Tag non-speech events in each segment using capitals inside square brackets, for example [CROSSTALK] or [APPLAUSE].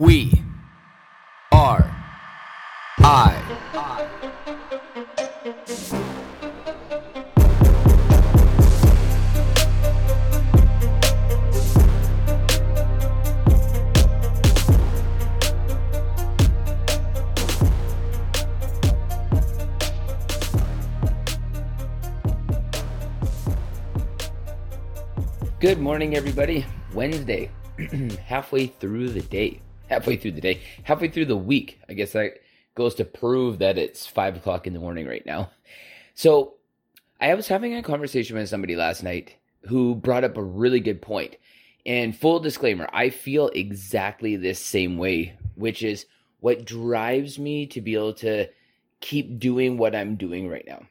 We are I. Good morning, everybody. Wednesday, [CLEARS THROAT] halfway through the day. Halfway through the day. Halfway through the week. I guess that goes to prove that it's five o'clock in the morning right now. So, I was having a conversation with somebody last night who brought up a really good point. And full disclaimer, I feel exactly this same way, which is what drives me to be able to keep doing what I'm doing right now.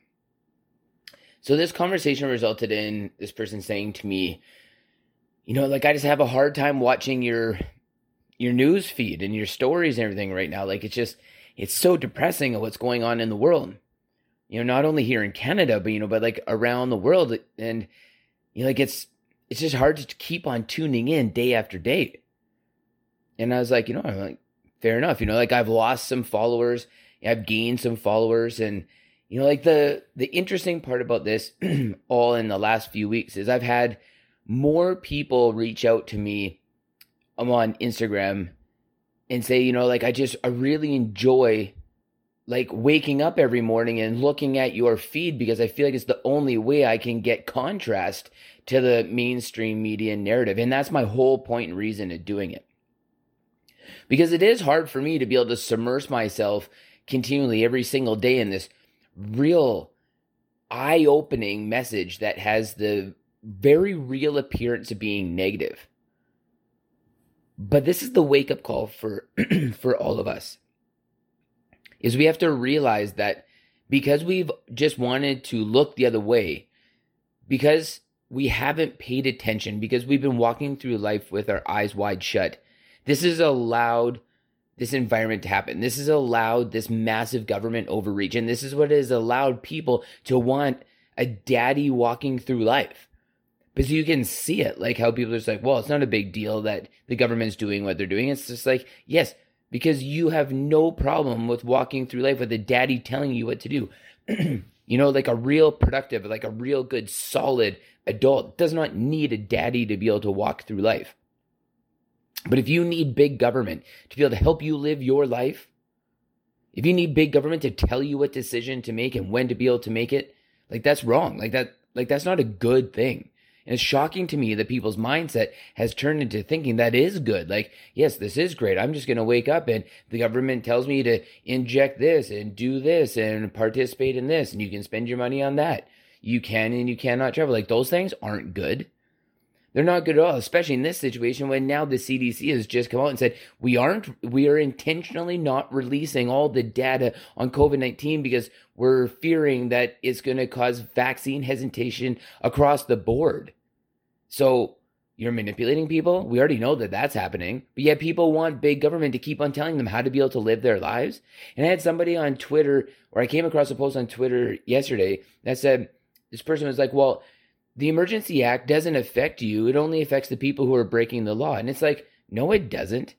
So this conversation resulted in this person saying to me, you know, like I just have a hard time watching your your news feed and your stories and everything right now. Like it's just it's so depressing of what's going on in the world. You know, not only here in Canada, but you know, but like around the world and you know, like it's it's just hard to keep on tuning in day after day. And I was like, you know, I'm like, fair enough. You know, like I've lost some followers, I've gained some followers, and you know, like the the interesting part about this [CLEARS THROAT] all in the last few weeks is I've had more people reach out to me um, on Instagram and say, you know, like I just I really enjoy like waking up every morning and looking at your feed because I feel like it's the only way I can get contrast to the mainstream media narrative. And that's my whole point and reason of doing it. Because it is hard for me to be able to submerge myself continually every single day in this real eye opening message that has the very real appearance of being negative. But this is the wake up call for [CLEARS THROAT] for all of us. Is we have to realize that because we've just wanted to look the other way, because we haven't paid attention, because we've been walking through life with our eyes wide shut, this has allowed this environment to happen. This has allowed this massive government overreach, and this is what has allowed people to want a daddy walking through life because you can see it like how people are just like well it's not a big deal that the government's doing what they're doing. It's just like yes because you have no problem with walking through life with a daddy telling you what to do. [CLEARS THROAT] You know like a real productive like a real good solid adult does not need a daddy to be able to walk through life. But if you need big government to be able to help you live your life if you need big government to tell you what decision to make and when to be able to make it like that's wrong. Like that like that's not a good thing and it's shocking to me that people's mindset has turned into thinking that is good. Like, yes, this is great. I'm just going to wake up and the government tells me to inject this and do this and participate in this, and you can spend your money on that. You can and you cannot travel. Like, those things aren't good. They're not good at all, especially in this situation when now the CDC has just come out and said we aren't, we are intentionally not releasing all the data on COVID 19 because we're fearing that it's going to cause vaccine hesitation across the board. So you're manipulating people. We already know that that's happening, but yet people want big government to keep on telling them how to be able to live their lives. And I had somebody on Twitter, or I came across a post on Twitter yesterday that said, this person was like, well, the Emergency Act doesn't affect you. It only affects the people who are breaking the law. And it's like, no, it doesn't.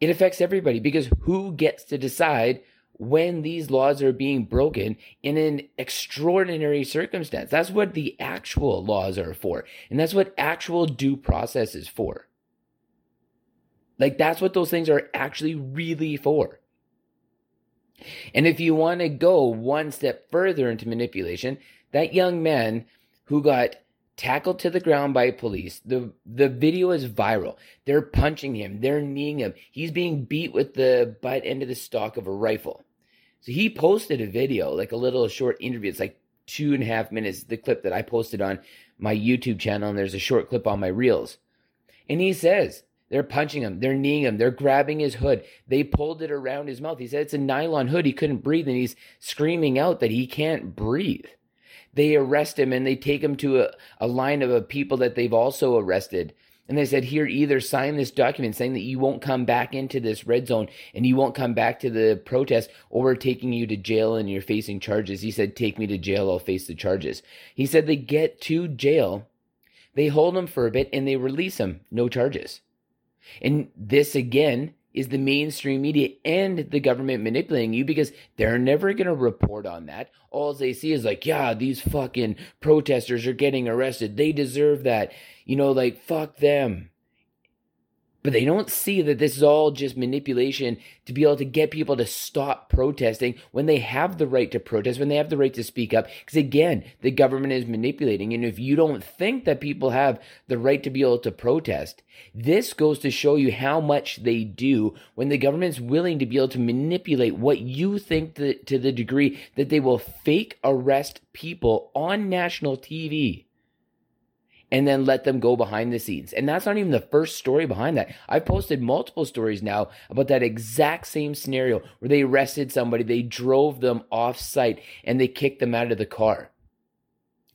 It affects everybody because who gets to decide when these laws are being broken in an extraordinary circumstance. That's what the actual laws are for. And that's what actual due process is for. Like, that's what those things are actually really for. And if you want to go one step further into manipulation, that young man who got tackled to the ground by police. The the video is viral. They're punching him, they're kneeing him. He's being beat with the butt end of the stock of a rifle. So he posted a video, like a little short interview. It's like two and a half minutes, the clip that I posted on my YouTube channel, and there's a short clip on my reels. And he says, they're punching him, they're kneeing him, they're grabbing his hood. They pulled it around his mouth. He said it's a nylon hood. He couldn't breathe, and he's screaming out that he can't breathe. They arrest him and they take him to a, a line of a people that they've also arrested and they said, here, either sign this document saying that you won't come back into this red zone and you won't come back to the protest, or we're taking you to jail and you're facing charges. He said, take me to jail, I'll face the charges. He said they get to jail, they hold him for a bit, and they release him, no charges. And this again is the mainstream media and the government manipulating you because they're never going to report on that. All they see is like, yeah, these fucking protesters are getting arrested. They deserve that. You know, like, fuck them. But they don't see that this is all just manipulation to be able to get people to stop protesting when they have the right to protest, when they have the right to speak up. Because again, the government is manipulating. And if you don't think that people have the right to be able to protest, this goes to show you how much they do when the government's willing to be able to manipulate what you think that, to the degree that they will fake arrest people on national TV and then let them go behind the scenes. And that's not even the first story behind that. I've posted multiple stories now about that exact same scenario where they arrested somebody, they drove them off site, and they kicked them out of the car.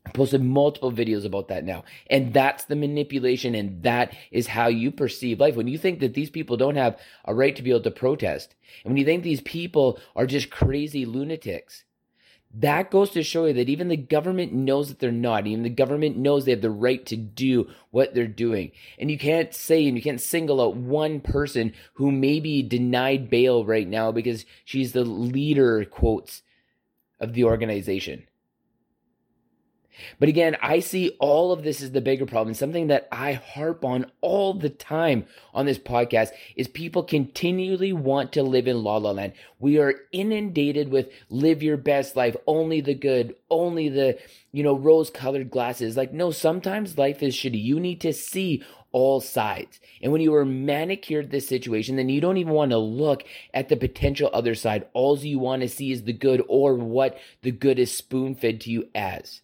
I posted multiple videos about that now. And that's the manipulation, and that is how you perceive life. When you think that these people don't have a right to be able to protest, and when you think these people are just crazy lunatics, that goes to show you that even the government knows that they're not. Even the government knows they have the right to do what they're doing. And you can't say and you can't single out one person who may be denied bail right now because she's the leader, quotes, of the organization. But again, I see all of this as the bigger problem. Something that I harp on all the time on this podcast is people continually want to live in la la land. We are inundated with live your best life, only the good, only the, you know, rose colored glasses. Like, no, sometimes life is shitty. You need to see all sides. And when you are manicured this situation, then you don't even want to look at the potential other side. All you want to see is the good or what the good is spoon fed to you as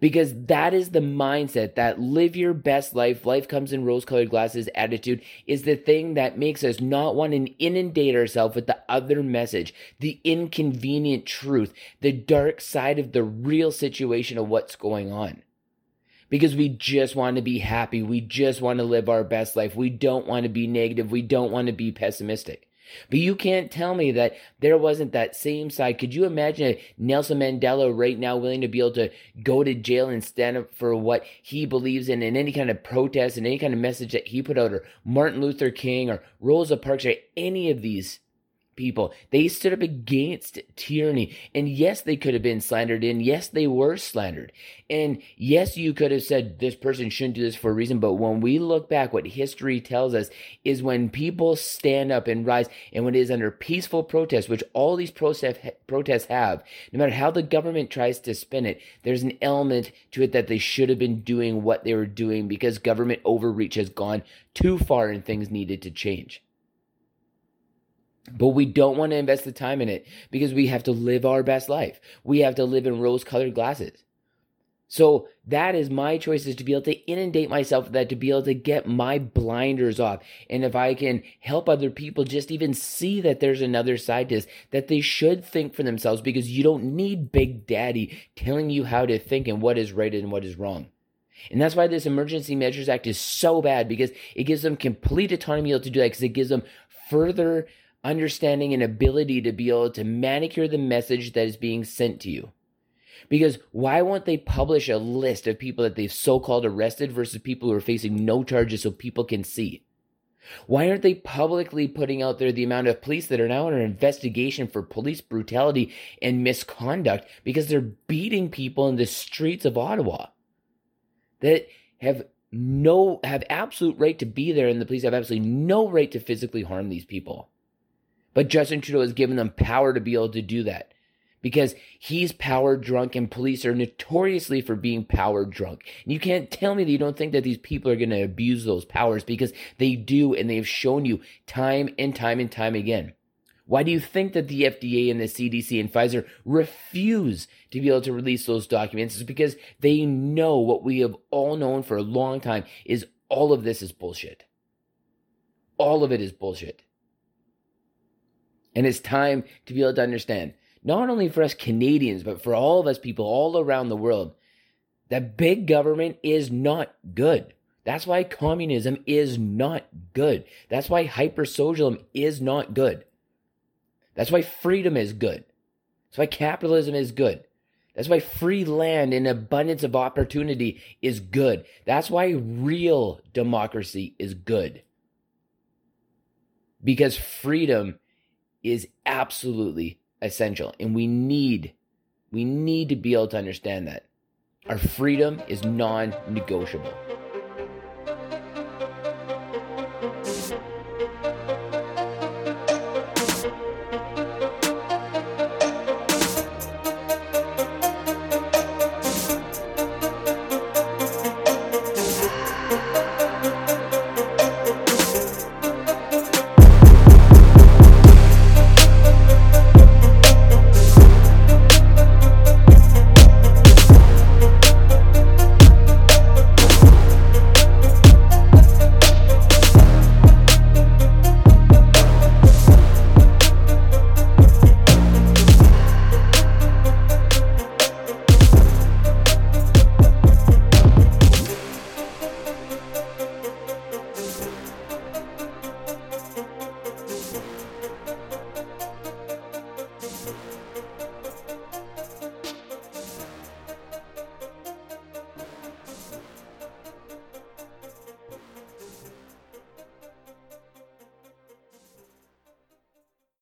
because that is the mindset that live your best life, life comes in rose colored glasses attitude is the thing that makes us not want to inundate ourselves with the other message, the inconvenient truth, the dark side of the real situation of what's going on because we just want to be happy. We just want to live our best life. We don't want to be negative. We don't want to be pessimistic. But you can't tell me that there wasn't that same side. Could you imagine Nelson Mandela right now willing to be able to go to jail and stand up for what he believes in and any kind of protest and any kind of message that he put out, or Martin Luther King or Rosa Parks or any of these people. They stood up against tyranny. And yes, they could have been slandered. And yes, they were slandered. And yes, you could have said this person shouldn't do this for a reason. But when we look back, what history tells us is when people stand up and rise, and when it is under peaceful protest, which all these protests have, no matter how the government tries to spin it, there's an element to it that they should have been doing what they were doing because government overreach has gone too far and things needed to change. But we don't want to invest the time in it because we have to live our best life. We have to live in rose colored glasses. So that is my choice is to be able to inundate myself with that, to be able to get my blinders off. And if I can help other people just even see that there's another side to this, that they should think for themselves because you don't need Big Daddy telling you how to think and what is right and what is wrong. And that's why this Emergency Measures Act is so bad because it gives them complete autonomy to do that because it gives them further understanding and ability to be able to manicure the message that is being sent to you. Because why won't they publish a list of people that they've so called arrested versus people who are facing no charges so people can see? Why aren't they publicly putting out there the amount of police that are now under investigation for police brutality and misconduct because they're beating people in the streets of Ottawa that have no have absolute right to be there and the police have absolutely no right to physically harm these people. But Justin Trudeau has given them power to be able to do that because he's power drunk and police are notoriously for being power drunk. And you can't tell me that you don't think that these people are going to abuse those powers because they do and they've shown you time and time and time again. Why do you think that the FDA and the CDC and Pfizer refuse to be able to release those documents? It's because they know what we have all known for a long time is all of this is bullshit. All of it is bullshit. And it's time to be able to understand, not only for us Canadians, but for all of us people all around the world, that big government is not good. That's why communism is not good. That's why hyper socialism is not good. That's why freedom is good. That's why capitalism is good. That's why free land and abundance of opportunity is good. That's why real democracy is good. because freedom is absolutely essential. And we need we need to be able to understand that our freedom is non-negotiable